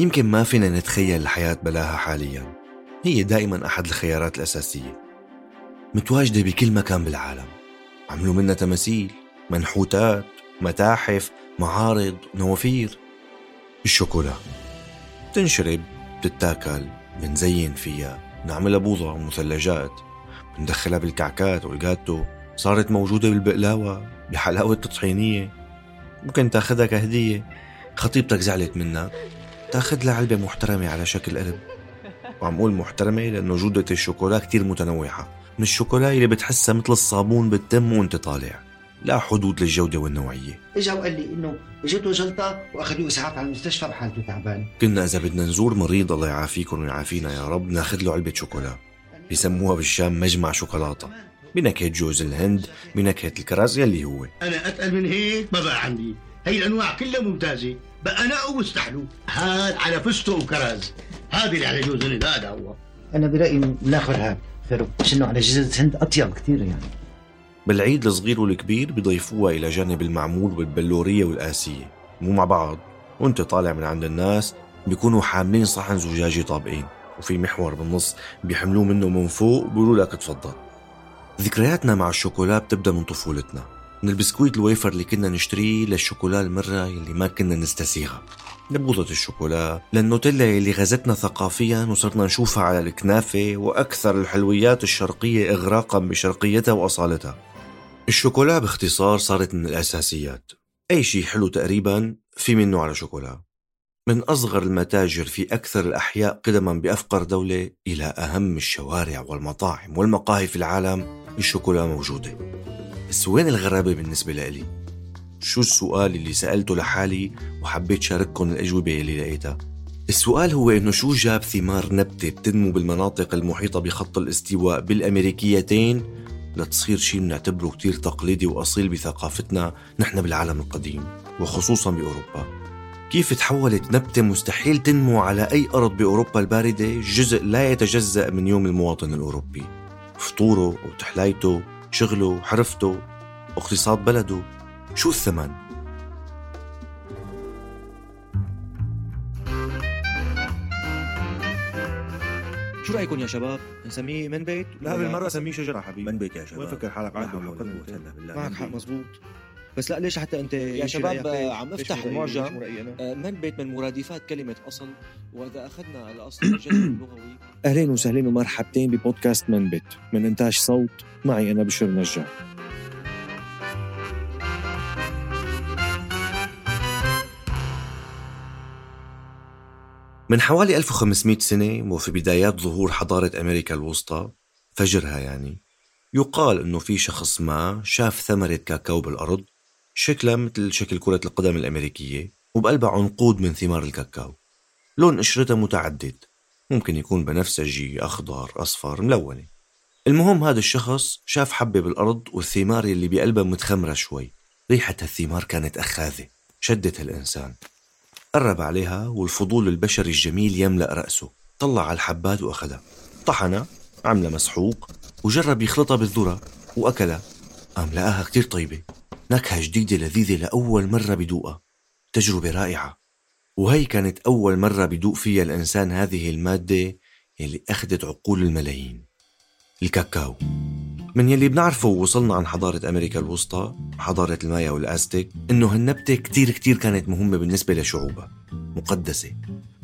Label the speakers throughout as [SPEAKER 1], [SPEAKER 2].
[SPEAKER 1] يمكن ما فينا نتخيل الحياة بلاها حاليا. هي دائما أحد الخيارات الأساسية. متواجدة بكل مكان بالعالم. عملوا منها تماثيل منحوتات متاحف معارض نوافير. الشوكولا. بتنشرب بتتاكل بنزين فيها. نعملها بوظة ومثلجات. بندخلها بالكعكات والجاتو. صارت موجودة بالبقلاوة بحلاوة الطحينية ممكن تاخدها كهدية. خطيبتك زعلت منك تاخد لها علبة محترمة على شكل قلب وعم قول محترمة لأنه جودة الشوكولا كتير متنوعة. من الشوكولا اللي بتحسها مثل الصابون بالتم وانت طالع. لا حدود للجودة والنوعية.
[SPEAKER 2] إجا وقال لي إنه اجته جلطه واخذوه إسعاف على المستشفى وحالته تعبان
[SPEAKER 1] كنا إذا بدنا نزور مريض الله يعافيكم ويعافينا يا رب ناخد له علبة شوكولا. بيسموها بالشام مجمع شوكولاتة. بنكهة جوز الهند بنكهة الكرز يلي هو.
[SPEAKER 3] أنا أتقل من هيك ما بقى عندي. هي الأنواع كلها ممتازة. بقى نقوا واستحلوا هاد على فستق وكرز. هذا اللي على جوز الهند هذا هو.
[SPEAKER 2] أنا برأيي ناخذ هذا فاروق مش إنه على جوز الهند أطيب كثير يعني.
[SPEAKER 1] بالعيد الصغير والكبير بيضيفوها إلى جانب المعمول والبلورية والآسية. مو مع بعض. وأنت طالع من عند الناس بيكونوا حاملين صحن زجاجي طابقين. وفي محور بالنص بيحملوه منه من فوق وبيقولوا لك تفضل. ذكرياتنا مع الشوكولا بتبدأ من طفولتنا. من البسكويت الويفر اللي كنا نشتريه للشوكولا المرة اللي ما كنا نستسيغها. لبوظة الشوكولا للنوتيلا اللي غزتنا ثقافيا وصرنا نشوفها على الكنافة وأكثر الحلويات الشرقية إغراقا بشرقيتها وأصالتها. الشوكولا باختصار صارت من الأساسيات. أي شيء حلو تقريبا في منه على شوكولا. من أصغر المتاجر في أكثر الأحياء قدما بأفقر دولة إلى أهم الشوارع والمطاعم والمقاهي في العالم الشوكولا موجودة. بس وين الغرابة بالنسبة لإلي؟ شو السؤال اللي سألته لحالي وحبيت شارككم الأجوبة اللي لقيتها؟ السؤال هو إنه شو جاب ثمار نبتة بتنمو بالمناطق المحيطة بخط الاستواء بالأمريكيتين لتصير شيء بنعتبره كتير تقليدي وأصيل بثقافتنا نحن بالعالم القديم وخصوصا بأوروبا؟ كيف تحولت نبتة مستحيل تنمو على أي أرض بأوروبا الباردة جزء لا يتجزأ من يوم المواطن الأوروبي؟ فطوره وتحلايته شغله حرفته واقتصاد بلده شو الثمن؟
[SPEAKER 4] شو رأيكم يا شباب؟ نسميه من بيت؟
[SPEAKER 5] لا بالمرة سميه شجرة حبيبي
[SPEAKER 4] من بيت يا شباب
[SPEAKER 5] وين فكر حالك
[SPEAKER 4] بالله.
[SPEAKER 5] معك حق. مزبوط
[SPEAKER 4] بس لا ليش حتى أنت
[SPEAKER 5] يا شباب عم افتح؟ المعجم؟ آه،
[SPEAKER 4] من بيت من مرادفات كلمة أصل وإذا أخذنا الأصل الجذر اللغوي
[SPEAKER 6] أهلين وسهلين ومرحبتين ببودكاست من بيت. من إنتاج صوت معي أنا بشر نجار
[SPEAKER 1] من حوالي 1500 سنة وفي بدايات ظهور حضارة أمريكا الوسطى فجرها يعني يقال أنه في شخص ما شاف ثمرة كاكاو بالأرض شكلها مثل شكل كرة القدم الأمريكية وبقلبها عنقود من ثمار الكاكاو. لون قشرتها متعدد ممكن يكون بنفسجي أخضر أصفر ملونة. المهم هذا الشخص شاف حبة بالأرض والثمار اللي بقلبها متخمرة شوي. ريحة الثمار كانت أخاذة شدت الإنسان. قرب عليها والفضول البشري الجميل يملأ رأسه. طلع على الحبات وأخذها. طحنها عملها مسحوق وجرب يخلطها بالذرة وأكلها. قام لقاها كتير طيبة. نكهة جديدة لذيذة لأول مرة بدوقها. تجربة رائعة. وهي كانت أول مرة بدوق فيها الإنسان هذه المادة يلي أخذت عقول الملايين. الكاكاو. من يلي بنعرفه ووصلنا عن حضارة أمريكا الوسطى حضارة المايا والأزتك إنه هالنبتة كتير كتير كانت مهمة بالنسبة لشعوبها. مقدسة.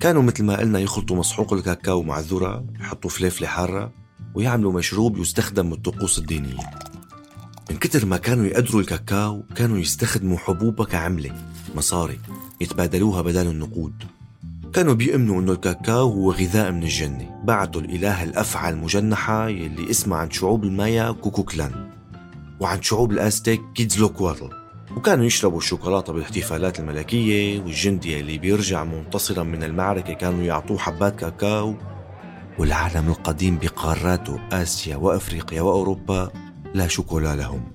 [SPEAKER 1] كانوا مثل ما قلنا يخلطوا مسحوق الكاكاو مع الذرة يحطوا فليفلة حارة ويعملوا مشروب يستخدم بالطقوس الدينية. من كتر ما كانوا يقدروا الكاكاو كانوا يستخدموا حبوبها كعملة مصاري يتبادلوها بدل النقود. كانوا بيؤمنوا إنه الكاكاو هو غذاء من الجنة. بعده الإله الأفعى المجنحة يلي اسمها عند شعوب المايا كوكوكلان وعند شعوب الازتك كيتزلوكواتل وكانوا يشربوا الشوكولاتة بالاحتفالات الملكية والجندي اللي بيرجع منتصرا من المعركة كانوا يعطوه حبات كاكاو. والعالم القديم بقاراته آسيا وأفريقيا وأوروبا لا شوكولا لهم.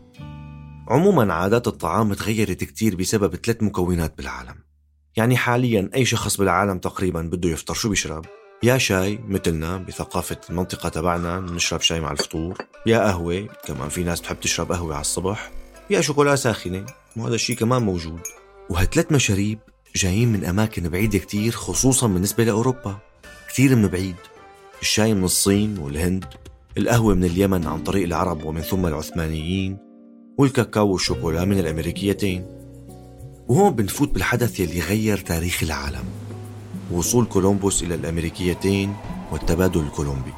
[SPEAKER 1] عموما عادات الطعام تغيرت كتير بسبب ثلاث مكونات بالعالم. يعني حاليا أي شخص بالعالم تقريبا بده يفطر. شو بيشرب؟ يا شاي مثلنا بثقافة المنطقة تبعنا نشرب شاي مع الفطور يا قهوة كمان في ناس بتحب تشرب قهوة على الصبح يا شوكولا ساخنة وهذا الشيء كمان موجود. وهالثلاث مشاريب جايين من أماكن بعيدة كتير خصوصا بالنسبة لأوروبا. كتير من بعيد. الشاي من الصين والهند. القهوة من اليمن عن طريق العرب ومن ثم العثمانيين والكاكاو والشوكولا من الأمريكيتين. وهون بنفوت بالحدث يلي غير تاريخ العالم. وصول كولومبوس إلى الأمريكيتين والتبادل الكولومبي.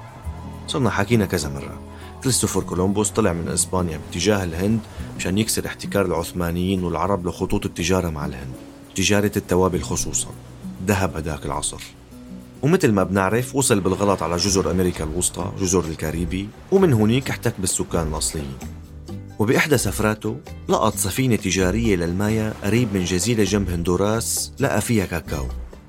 [SPEAKER 1] صرنا حكينا كذا مرة. كريستوفر كولومبوس طلع من إسبانيا باتجاه الهند مشان يكسر احتكار العثمانيين والعرب لخطوط التجارة مع الهند. تجارة التوابل خصوصا. ذهب هداك العصر. ومثل ما بنعرف وصل بالغلط على جزر أمريكا الوسطى جزر الكاريبي ومن هونيك احتك بالسكان الأصليين. وبإحدى سفراته لقط سفينة تجارية للمايا قريب من جزيرة جنب هندوراس لقى فيها كاكاو.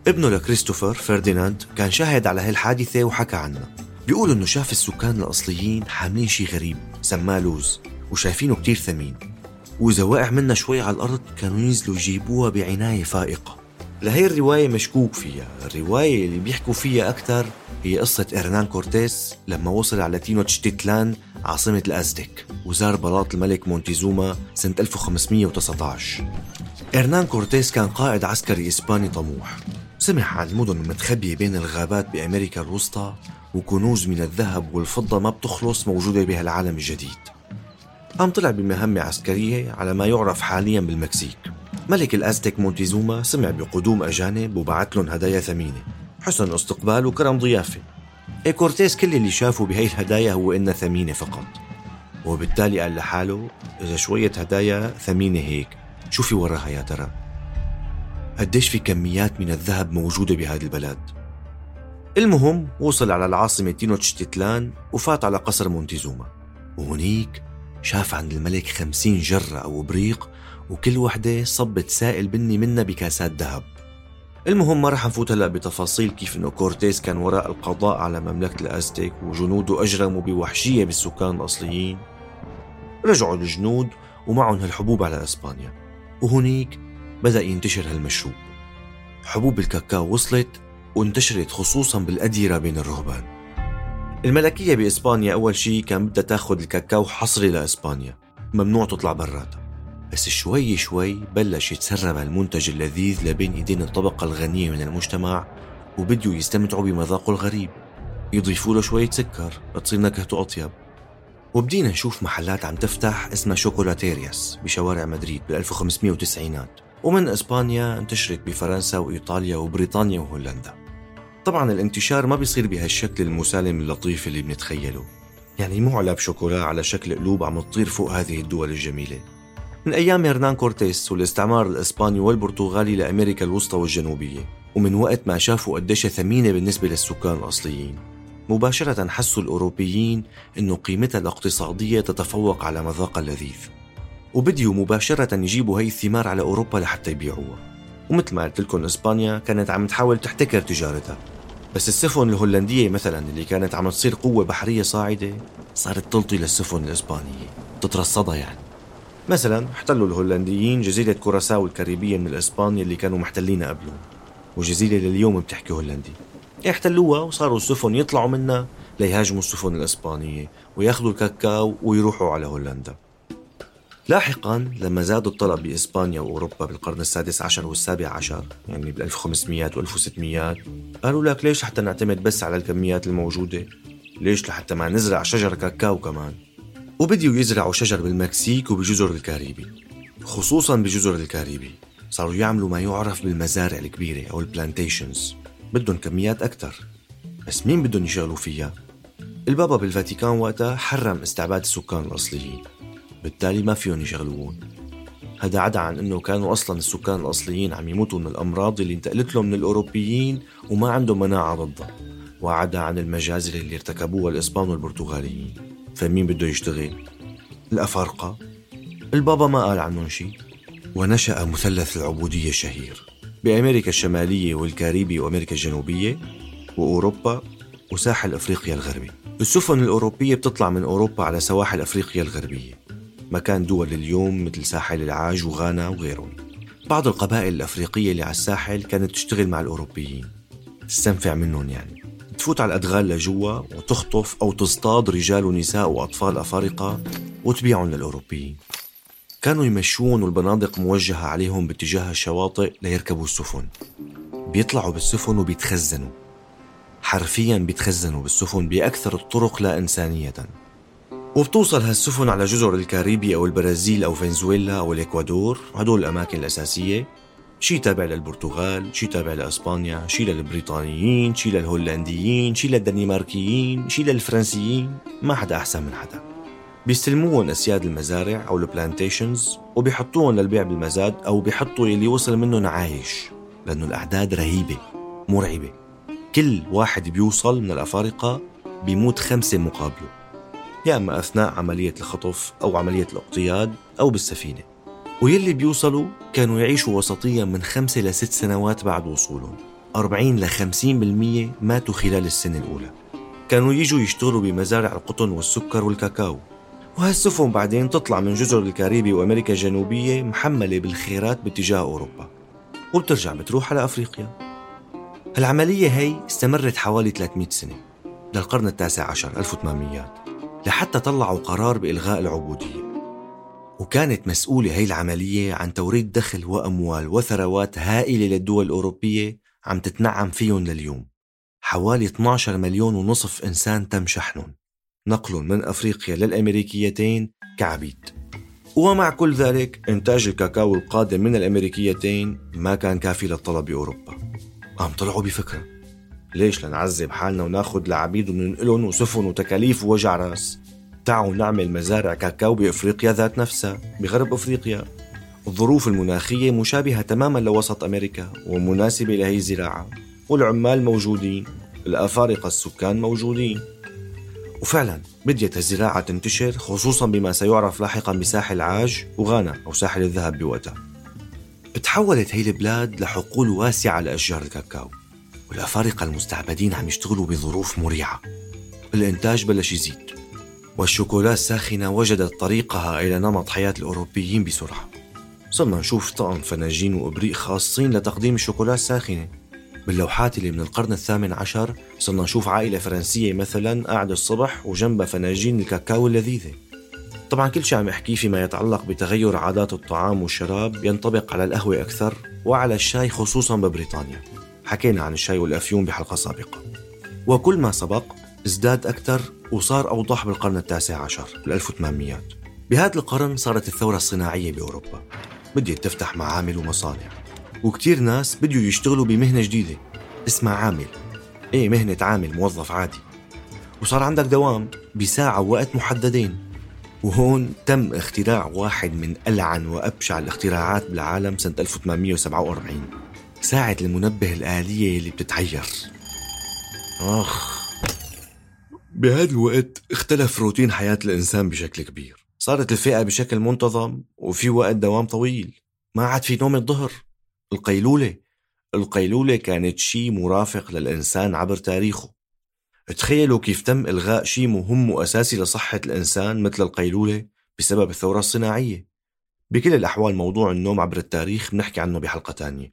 [SPEAKER 1] ابنه لكريستوفر فرديناند كان شاهد على هالحادثة وحكى عنها. بيقول إنه شاف السكان الأصليين حاملين شي غريب سماه لوز وشايفينه كتير ثمين. وإذا وقع منا شوي على الأرض كانوا ينزلوا يجيبوها بعناية فائقة. لهي الرواية مشكوك فيها. الرواية اللي بيحكوا فيها أكثر هي قصة إرنان كورتيس لما وصل على تينوتشتيتلان عاصمة الأزتك وزار بلاط الملك مونتيزوما سنة 1519 إرنان كورتيس كان قائد عسكري إسباني طموح. سمع عن المدن المتخبية بين الغابات بأمريكا الوسطى وكنوز من الذهب والفضة ما بتخلص موجودة بهالعالم الجديد. قام طلع بمهمة عسكرية على ما يعرف حاليا بالمكسيك. ملك الأزتك مونتيزوما سمع بقدوم أجانب وبعت لهم هدايا ثمينة. حسن استقبال وكرم ضيافة. إيه كورتيز كل اللي شافه بهي الهدايا هو إنها ثمينة فقط. وبالتالي قال لحاله إذا شوية هدايا ثمينة هيك شو في وراها يا ترى. قديش في كميات من الذهب موجودة بهذا البلد. المهم وصل على العاصمة تينوتشتيتلان وفات على قصر مونتيزوما. وهنيك شاف عند الملك خمسين جرة أو بريق وكل وحدة صبت سائل بني منها بكاسات ذهب. المهم ما رح نفوت هلا بتفاصيل كيف إنه كورتيز كان وراء القضاء على مملكة الازتك وجنوده أجرموا بوحشية بالسكان الأصليين. رجعوا الجنود ومعهم هالحبوب على إسبانيا. وهنيك بدأ ينتشر هالمشروب. حبوب الكاكاو وصلت وانتشرت خصوصا بالأديرة بين الرهبان. الملكية بإسبانيا أول شيء كان بدها تاخذ الكاكاو حصري لإسبانيا. ممنوع تطلع براتها بس شوي شوي بلش يتسرب المنتج اللذيذ لبين ايدين الطبقة الغنية من المجتمع وبدوا يستمتعوا بمذاقه الغريب. يضيفوا له شوية سكر تصير نكهته أطيب. وبدينا نشوف محلات عم تفتح اسمها شوكولاتيرياس بشوارع مدريد بال 1590 ومن إسبانيا انتشرت بفرنسا وإيطاليا وبريطانيا وهولندا. طبعا الانتشار ما بيصير بهالشكل المسالم اللطيف اللي بنتخيله. يعني مو علب شوكولا على شكل قلوب عم تطير فوق هذه الدول الجميلة. من أيام هرنان كورتيس والاستعمار الإسباني والبرتغالي لأمريكا الوسطى والجنوبية ومن وقت ما شافوا قديش ثمينة بالنسبة للسكان الأصليين. مباشرة حسوا الأوروبيين أنه قيمتها الاقتصادية تتفوق على مذاقها اللذيذ. وبديوا مباشرة يجيبوا هي الثمار على أوروبا لحتى يبيعوها. ومثل ما قلت لكم إسبانيا كانت عم تحاول تحتكر تجارتها. بس السفن الهولندية مثلا اللي كانت عم تصير قوة بحرية صاعدة صارت تلطي للسفن الإسبانية. تترصدها يعني. مثلا احتلوا الهولنديين جزيرة كوراساو الكاريبية من الإسبان اللي كانوا محتلينها قبلهم وجزيرة لليوم بتحكي هولندي. احتلوها وصاروا السفن يطلعوا منها ليهاجموا السفن الإسبانية وياخذوا الكاكاو ويروحوا على هولندا. لاحقا لما زاد الطلب بإسبانيا وأوروبا بالقرن السادس عشر والسابع عشر يعني بال 1500 و 1600 قالوا لك ليش حتى نعتمد بس على الكميات الموجودة؟ ليش لحتى ما نزرع شجر كاكاو كمان؟ وبديوا يزرعوا شجر بالمكسيك وبجزر الكاريبي. خصوصا بجزر الكاريبي. صاروا يعملوا ما يعرف بالمزارع الكبيرة أو ال plantations بدهم كميات أكثر بس مين بدهم يشغلوا فيها؟ البابا بالفاتيكان وقتها حرم استعباد السكان الأصليين. بالتالي ما فيهم يشغلوهم هذا عدا عن إنه كانوا أصلا السكان الأصليين عم يموتوا من الأمراض اللي انتقلت لهم من الأوروبيين وما عندهم مناعة ضدها. وعدا عن المجازر اللي ارتكبوها الإسبان والبرتغاليين. فمين بده يشتغل؟ الأفارقة؟ البابا ما قال عنهم شيء ونشأ مثلث العبودية الشهير. بأمريكا الشمالية والكاريبي وأمريكا الجنوبية وأوروبا وساحل أفريقيا الغربي. السفن الأوروبية بتطلع من أوروبا على سواحل أفريقيا الغربية. مكان دول اليوم مثل ساحل العاج وغانا وغيرهم. بعض القبائل الأفريقية اللي على الساحل كانت تشتغل مع الأوروبيين. تستنفع منهم يعني. تفوت على الأدغال لجوا وتخطف أو تصطاد رجال ونساء وأطفال أفارقة وتبيعهم للأوروبيين. كانوا يمشون والبنادق موجهة عليهم باتجاه الشواطئ ليركبوا السفن. بيطلعوا بالسفن وبيتخزنوا. حرفيا بيتخزنوا بالسفن بأكثر الطرق لا إنسانية. وبتوصل هالسفن على جزر الكاريبي أو البرازيل أو فنزويلا أو الإكوادور هدول الأماكن الأساسية. شي تابع للبرتغال شي تابع لأسبانيا شي للبريطانيين شي للهولنديين شي للدنماركيين شي للفرنسيين. ما حدا أحسن من حدا. بيستلموهم أسياد المزارع أو ال plantations وبيحطوهم للبيع بالمزاد أو بيحطوا يلي وصل منهم عايش لأنه الأعداد رهيبة مرعبة. كل واحد بيوصل من الأفارقة بيموت خمسة مقابله. يا أما أثناء عملية الخطف أو عملية الاقتياد أو بالسفينة. ويلي بيوصلوا كانوا يعيشوا وسطيا من خمسة لست سنوات بعد وصولهم. 40 ل 50% ماتوا خلال السنة الأولى. كانوا يجوا يشتغلوا بمزارع القطن والسكر والكاكاو. وهالسفن بعدين تطلع من جزر الكاريبي وأمريكا الجنوبية محملة بالخيرات باتجاه أوروبا. وبترجع بتروح على أفريقيا. العملية هي استمرت حوالي 300 سنة للقرن التاسع عشر 1800 لحتى طلعوا قرار بإلغاء العبودية. وكانت مسؤولة هي العملية عن توريد دخل وأموال وثروات هائلة للدول الأوروبية عم تتنعم فيهم لليوم. حوالي 12 مليون ونصف إنسان تم شحنهم. نقل من أفريقيا للأمريكيتين كعبيد. ومع كل ذلك إنتاج الكاكاو القادم من الأمريكيتين ما كان كافي للطلب بأوروبا قام طلعوا بفكرة. ليش لنعذب حالنا وناخد لعبيد وننقلهم وسفن وتكاليف ووجع رأس؟ تعالوا نعمل مزارع كاكاو بأفريقيا ذات نفسها بغرب أفريقيا. الظروف المناخية مشابهة تماما لوسط أمريكا ومناسبة لهي الزراعة والعمال موجودين الأفارقة السكان موجودين. وفعلا بديت الزراعة تنتشر خصوصا بما سيعرف لاحقا بساحل عاج وغانا أو ساحل الذهب بوقتها تحولت هي البلاد لحقول واسعة لأشجار الكاكاو والأفارقة المستعبدين عم يشتغلوا بظروف مريعة. الإنتاج بلش يزيد. والشوكولا الساخنة وجدت طريقها إلى نمط حياة الأوروبيين بسرعة. صرنا نشوف طقم فناجين وإبريق خاصين لتقديم الشوكولا الساخنة. باللوحات اللي من القرن الثامن عشر صرنا نشوف عائلة فرنسية مثلا قاعدة الصبح وجنبها فناجين الكاكاو اللذيذة. طبعا كل شيء عم يحكيه فيما يتعلق بتغير عادات الطعام والشراب ينطبق على القهوة أكثر وعلى الشاي خصوصا ببريطانيا. حكينا عن الشاي والأفيون بحلقة سابقة. وكل ما سبق ازداد أكثر وصار أوضح بالقرن التاسع عشر بال 1800 بهذا القرن صارت الثورة الصناعية بأوروبا. بديت تفتح معامل ومصانع. وكتير ناس بديوا يشتغلوا بمهنة جديدة. اسمها عامل. إيه مهنة عامل موظف عادي. وصار عندك دوام بساعة ووقت محددين. وهون تم اختراع واحد من ألعن وأبشع الاختراعات بالعالم سنة 1847 ساعة المنبه الآلية اللي بتتعير آخ. بهذا الوقت اختلف روتين حياة الإنسان بشكل كبير. صارت الفئة بشكل منتظم وفي وقت دوام طويل. ما عاد في نوم الظهر. القيلولة القيلولة كانت شيء مرافق للإنسان عبر تاريخه. تخيلوا كيف تم إلغاء شيء مهم وأساسي لصحة الإنسان مثل القيلولة بسبب الثورة الصناعية. بكل الأحوال موضوع النوم عبر التاريخ بنحكي عنه بحلقة تانية.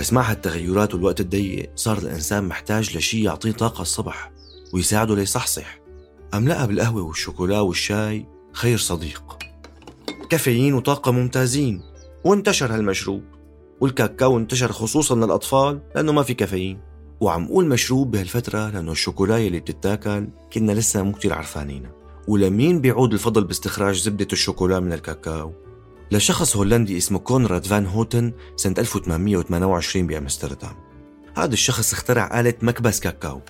[SPEAKER 1] بس مع هالتغيرات والوقت الضيق صار الإنسان محتاج لشي يعطيه طاقة الصبح ويساعده ليصحصح. أم لقى بالقهوة والشوكولا والشاي. خير صديق. كافيين وطاقة ممتازين. وانتشر هالمشروب. والكاكاو انتشر خصوصا للأطفال لأنه ما في كافيين. وعم قول مشروب بهالفترة لأنه الشوكولاية اللي بتتاكل كنا لسه مو كتير عرفانينها. ولمين بيعود الفضل باستخراج زبدة الشوكولا من الكاكاو؟ لشخص هولندي اسمه كونراد فان هوتن سنة 1828 بأمستردام. هذا الشخص اخترع آلة مكبس كاكاو.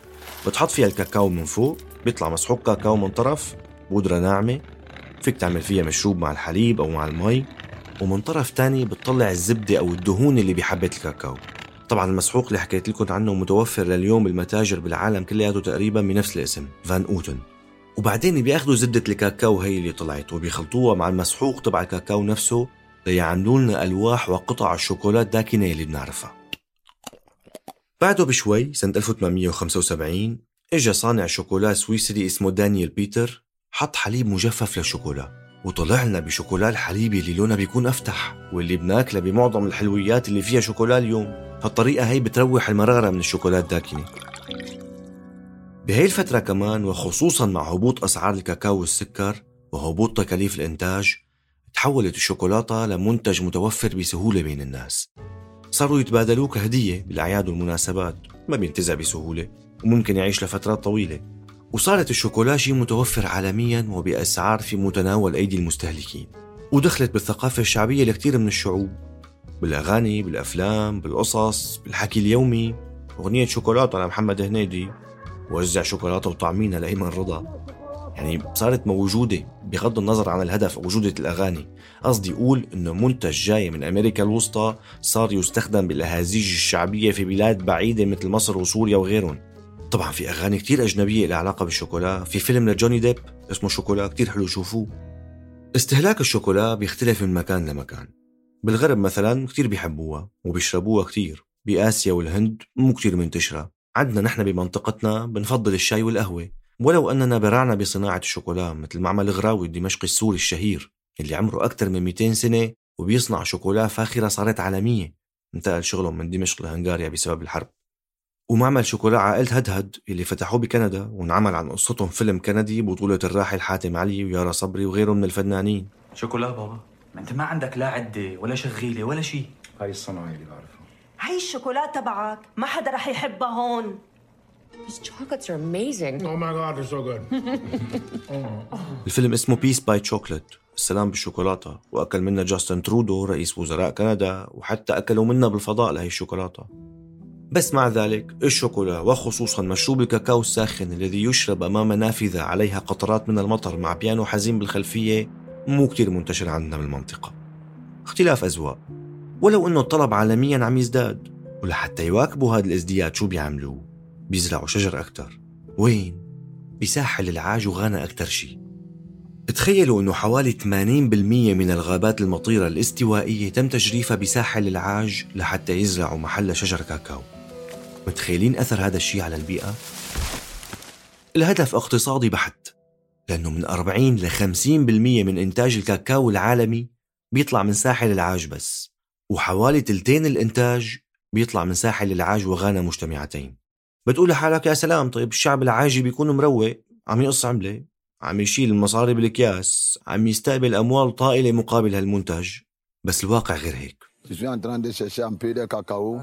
[SPEAKER 1] بتحط فيها الكاكاو من فوق بيطلع مسحوق كاكاو من طرف بودرة ناعمة. فيك تعمل فيها مشروب مع الحليب أو مع المي. ومن طرف تاني بتطلع الزبدة أو الدهون اللي بحبة الكاكاو. طبعا المسحوق اللي حكيت لكم عنه متوفر لليوم بالمتاجر بالعالم كلياته تقريبا بنفس الاسم فان أوتن. وبعدين بياخذوا زبدة الكاكاو هي اللي طلعت وبيخلطوها مع المسحوق تبع الكاكاو نفسه ليعملوا لنا ألواح وقطع الشوكولا الداكنة اللي بنعرفها. بعده بشوي سنة 1875 اجى صانع شوكولا سويسري اسمه دانيال بيتر حط حليب مجفف للشوكولا وطلع لنا بشوكولا الحليبي اللي لونها بيكون أفتح واللي بناكلها بمعظم الحلويات اللي فيها شوكولا اليوم. هالطريقة هي بتروح المرارة من الشوكولا الداكنة. بهي الفترة كمان وخصوصا مع هبوط أسعار الكاكاو والسكر وهبوط تكاليف الإنتاج تحولت الشوكولاتة لمنتج متوفر بسهولة بين الناس. صاروا يتبادلوه كهدية بالأعياد والمناسبات ما بينتزع بسهولة وممكن يعيش لفترات طويلة. وصارت الشوكولا شيء متوفر عالميا وبأسعار في متناول أيدي المستهلكين. ودخلت بالثقافة الشعبية لكثير من الشعوب بالأغاني بالأفلام بالقصص بالحكي اليومي. أغنية شوكولاتة لمحمد هنيدي. وزع شوكولاتة وطعمينها لأيمن رضا. يعني صارت موجودة بغض النظر عن الهدف أو جودة الأغاني. قصدي أقول إنه منتج جاي من أمريكا الوسطى صار يستخدم بالأهازيج الشعبية في بلاد بعيدة مثل مصر وسوريا وغيرهم. طبعا في أغاني كتير أجنبية لها علاقة بالشوكولا. في فيلم لجوني ديب اسمه شوكولا كتير حلو شوفوه. استهلاك الشوكولا بيختلف من مكان لمكان. بالغرب مثلا كتير بيحبوها وبيشربوها كتير. بآسيا والهند مو كتير منتشرة. عندنا نحن بمنطقتنا بنفضل الشاي والقهوة. ولو أننا برعنا بصناعة الشوكولا مثل معمل غراوي الدمشقي السوري الشهير اللي عمره أكثر من 200 سنة وبيصنع شوكولا فاخرة صارت عالمية. انتقل شغلهم من دمشق لهنغاريا بسبب الحرب. ومعمل شوكولا عائلة هدهد اللي فتحوه بكندا وانعمل عن قصتهم فيلم كندي بطولة الراحل حاتم علي ويارا صبري وغيرهم من الفنانين.
[SPEAKER 7] شوكولا بابا ما أنت ما عندك لا عدة ولا شغيلة ولا شيء.
[SPEAKER 8] هاي الصناعي اللي بعرفها.
[SPEAKER 9] هاي الشوكولا تبعك ما حدا رح يحبها هون.
[SPEAKER 10] These chocolates are amazing.
[SPEAKER 8] Oh my god, they're so good.
[SPEAKER 1] الفيلم اسمه Peace by Chocolate السلام بالشوكولاتة. وأكل منها جاستن ترودو رئيس وزراء كندا وحتى أكلوا منها بالفضاء لهي الشوكولاتة. بس مع ذلك الشوكولا وخصوصا مشروب الكاكاو الساخن الذي يشرب أمام نافذة عليها قطرات من المطر مع بيانو حزين بالخلفية مو كتير منتشر عندنا بالمنطقة. اختلاف أذواق. ولو أنه الطلب عالميا عم يزداد. ولحتى يواكبوا هذا الازدياد شو بيعملوا؟ بيزرعوا شجر أكتر. وين؟ بساحل العاج وغانا أكتر شي. تخيلوا أنه حوالي 80% من الغابات المطيرة الاستوائية تم تجريفها بساحل العاج لحتى يزرعوا محل شجر كاكاو. متخيلين أثر هذا الشيء على البيئة؟ الهدف اقتصادي بحت. لأنه من 40 ل 50% من إنتاج الكاكاو العالمي بيطلع من ساحل العاج بس. وحوالي تلتين الإنتاج بيطلع من ساحل العاج وغانا مجتمعتين. بتقول لحالك يا سلام طيب الشعب العاجي بيكون مروق؟ عم يقص عملة؟ عم يشيل المصاري بالأكياس؟ عم يستقبل أموال طائلة مقابل هالمنتج؟ بس الواقع غير هيك.
[SPEAKER 11] Cacao.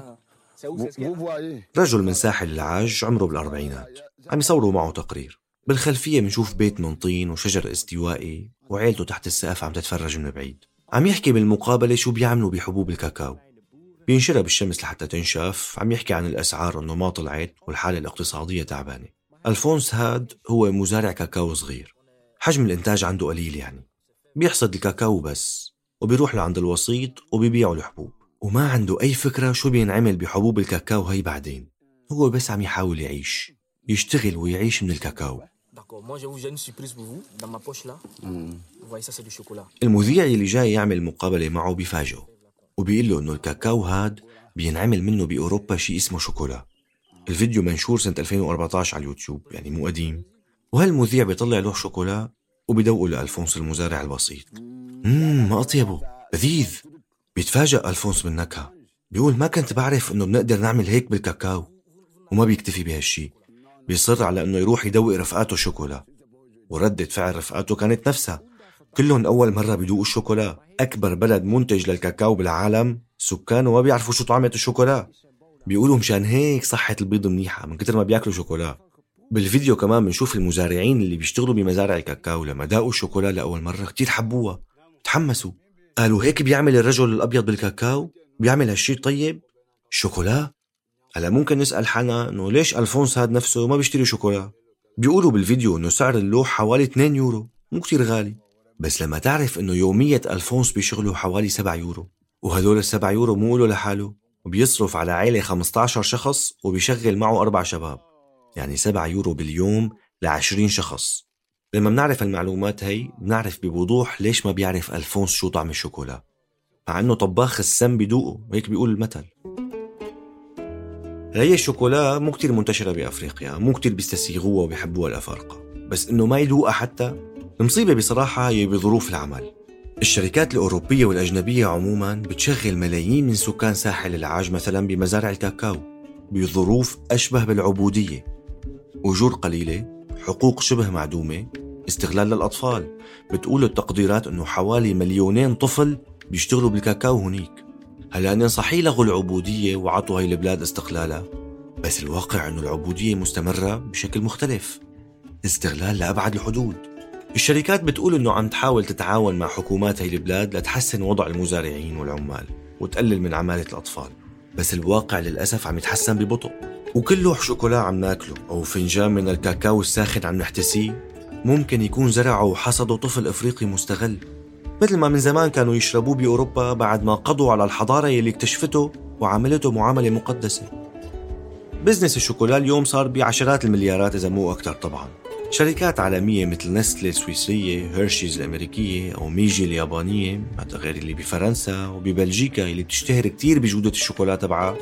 [SPEAKER 1] رجل من ساحل العاج عمره بالأربعينات عم يصوروا معه تقرير. بالخلفية بنشوف بيت من طين وشجر استوائي وعيلته تحت السقف عم تتفرج من بعيد. عم يحكي بالمقابلة شو بيعملوا بحبوب الكاكاو. بينشرها بالشمس لحتى تنشف. عم يحكي عن الأسعار أنه ما طلعت والحالة الاقتصادية تعبانة. ألفونس هاد هو مزارع كاكاو صغير. حجم الإنتاج عنده قليل يعني. بيحصد الكاكاو بس وبيروح لعند الوسيط وبيبيعوا الحبوب. وما عنده أي فكرة شو بينعمل بحبوب الكاكاو هي بعدين. هو بس عم يحاول يعيش يشتغل ويعيش من الكاكاو. المذيع اللي جاي يعمل مقابلة معه بيفاجئه وبيقول له انه الكاكاو هاد بينعمل منه باوروبا شيء اسمه شوكولا الفيديو منشور سنة 2014 على اليوتيوب يعني مو قديم وهالمذيع بيطلع له شوكولا وبيدوقه لألفونس المزارع البسيط مم ما أطيبه لذيذ بيتفاجأ ألفونس بالنكهة بيقول ما كنت بعرف انه بنقدر نعمل هيك بالكاكاو وما بيكتفي بهالشي بيصر على إنه يروح يدوق رفقاته شوكولا. وردة فعل رفقاته كانت نفسها. كلهم أول مرة بيدوقوا الشوكولا. أكبر بلد منتج للكاكاو بالعالم. سكانه ما بيعرفوا شو طعمة الشوكولا. بيقولوا مشان هيك صحة البيض منيحة من كتر ما بياكلوا شوكولا. بالفيديو كمان بنشوف المزارعين اللي بيشتغلوا بمزارع الكاكاو لما داقوا الشوكولا لأول مرة. كتير حبوها. تحمسوا. قالوا هيك بيعمل الرجل الأبيض بالكاكاو؟ بيعمل هالشي طيب؟ الشوكولا هلا ممكن نسأل حالنا إنه ليش ألفونس هاد نفسه ما بيشتري شوكولا؟ بيقولوا بالفيديو إنه سعر اللوح حوالي 2 يورو مو كتير غالي. بس لما تعرف إنه يومية ألفونس بيشغله حوالي 7 يورو وهدول السبع يورو مو له لحاله. وبيصرف على عائلة 15 شخص وبيشغل معه أربع شباب يعني 7 يورو باليوم ل 20 شخص. لما بنعرف المعلومات هي بنعرف بوضوح ليش ما بيعرف ألفونس شو طعم الشوكولا. مع إنه طباخ السم بدوقه وهيك بيقول المثل. هي الشوكولا مو كتير منتشرة بأفريقيا مو كتير بيستسيغوها وبيحبوها الأفارقة. بس إنه ما يدوقها حتى المصيبة بصراحة هي بظروف العمل. الشركات الأوروبية والأجنبية عموما بتشغل ملايين من سكان ساحل العاج مثلا بمزارع الكاكاو بظروف أشبه بالعبودية. أجور قليلة حقوق شبه معدومة استغلال للأطفال. بتقول التقديرات أنه حوالي مليونين طفل بيشتغلوا بالكاكاو هنيك. هلا هن صحيح لغوا العبودية وعطوا هاي البلاد استقلالها بس الواقع أنه العبودية مستمرة بشكل مختلف. استغلال لأبعد الحدود. الشركات بتقول إنه عم تحاول تتعاون مع حكومات هي البلاد لتحسن وضع المزارعين والعمال وتقلل من عمالة الأطفال. بس الواقع للأسف عم يتحسن ببطء. وكل لوح شوكولا عم ناكله أو فنجان من الكاكاو الساخن عم نحتسيه ممكن يكون زرعه وحصده طفل إفريقي مستغل. مثل ما من زمان كانوا يشربوه بأوروبا بعد ما قضوا على الحضارة اللي اكتشفته وعملته معاملة مقدسة. business الشوكولا اليوم صار بعشرات المليارات إذا مو أكثر طبعاً. شركات عالمية مثل نستلي السويسرية، هيرشيز الأمريكية أو ميجي اليابانية غير اللي بفرنسا وببلجيكا اللي بتشتهر كتير بجودة الشوكولا تبعها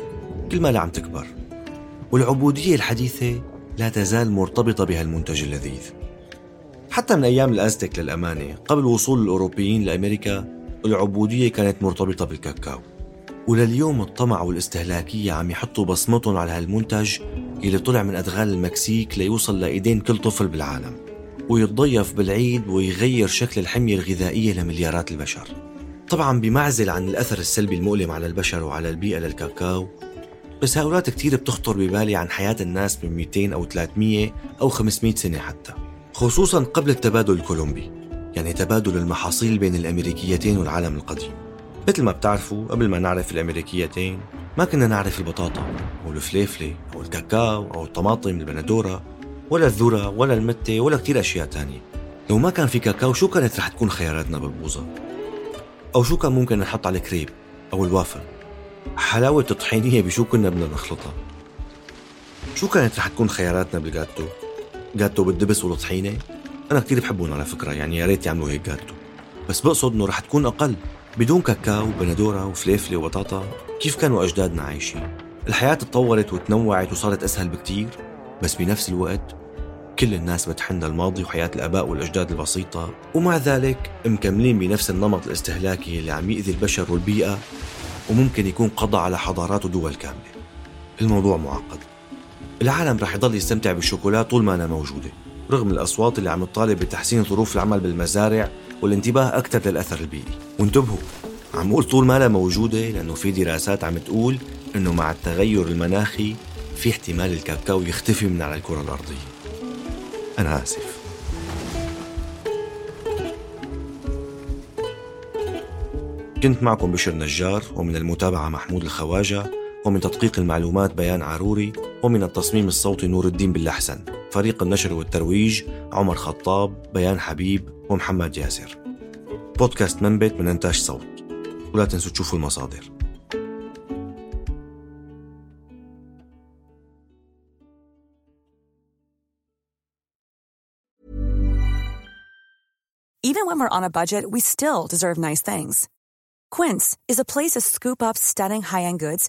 [SPEAKER 1] كل ما عم تكبر. والعبودية الحديثة لا تزال مرتبطة بهالمنتج اللذيذ. حتى من أيام الأزتك للأمانة قبل وصول الأوروبيين لأمريكا العبودية كانت مرتبطة بالكاكاو. ولليوم الطمع والاستهلاكية عم يحطوا بصمتهم على هالمنتج اللي طلع من أدغال المكسيك ليوصل لإيدين كل طفل بالعالم ويتضيف بالعيد ويغير شكل الحمية الغذائية لمليارات البشر. طبعا بمعزل عن الأثر السلبي المؤلم على البشر وعلى البيئة للكاكاو بس هؤلاء كتير بتخطر ببالي عن حياة الناس من 200 أو 300 أو 500 سنة حتى. خصوصا قبل التبادل الكولومبي يعني تبادل المحاصيل بين الأمريكيتين والعالم القديم مثل ما بتعرفوا قبل ما نعرف الأمريكيتين ما كنا نعرف البطاطا أو الفليفلة أو الكاكاو أو الطماطم البندورة ولا الذرة ولا المتة ولا كتير أشياء تانية لو ما كان في كاكاو شو كانت رح تكون خياراتنا بالبوظة؟ أو شو كان ممكن نحط على الكريب أو الوافل؟ حلاوة الطحينية بشو كنا بدنا نخلطها؟ شو كانت رح تكون خياراتنا بالجاتو؟ جاتو بالدبس والطحينة؟ أنا كتير بحبهم على فكرة يعني يا ريت يعملوا هيك جاتو بس بقصد إنه رح تكون أقل. بدون كاكاو وبندورة وفليفلة وبطاطا كيف كانوا أجدادنا عايشين؟ الحياة تطورت وتنوعت وصارت أسهل بكتير. بس بنفس الوقت كل الناس بتحن للماضي وحياة الآباء والأجداد البسيطة. ومع ذلك مكملين بنفس النمط الاستهلاكي اللي عم يأذي البشر والبيئة. وممكن يكون قضى على حضارات ودول كاملة. الموضوع معقد. العالم رح يضل يستمتع بالشوكولا طول ما أنا موجودة رغم الأصوات اللي عم تطالب بتحسين ظروف العمل بالمزارع والانتباه أكثر للأثر البيئي. وانتبهوا عم بقول طول ما لها موجودة لأنه في دراسات عم تقول إنه مع التغير المناخي في احتمال الكاكاو يختفي من على الكرة الأرضية. أنا آسف. كنت معكم بشر نجار ومن المتابعة محمود الخواجة. ومن تدقيق المعلومات بيان عاروري ومن التصميم الصوتي نور الدين باللحسن فريق النشر والترويج عمر خطاب بيان حبيب ومحمد ياسر. بودكاست منبت من إنتاج صوت. ولا تنسوا تشوفوا المصادر.
[SPEAKER 11] Even when we're on a budget, we still deserve nice things. Quince is a place to scoop up stunning high-end goods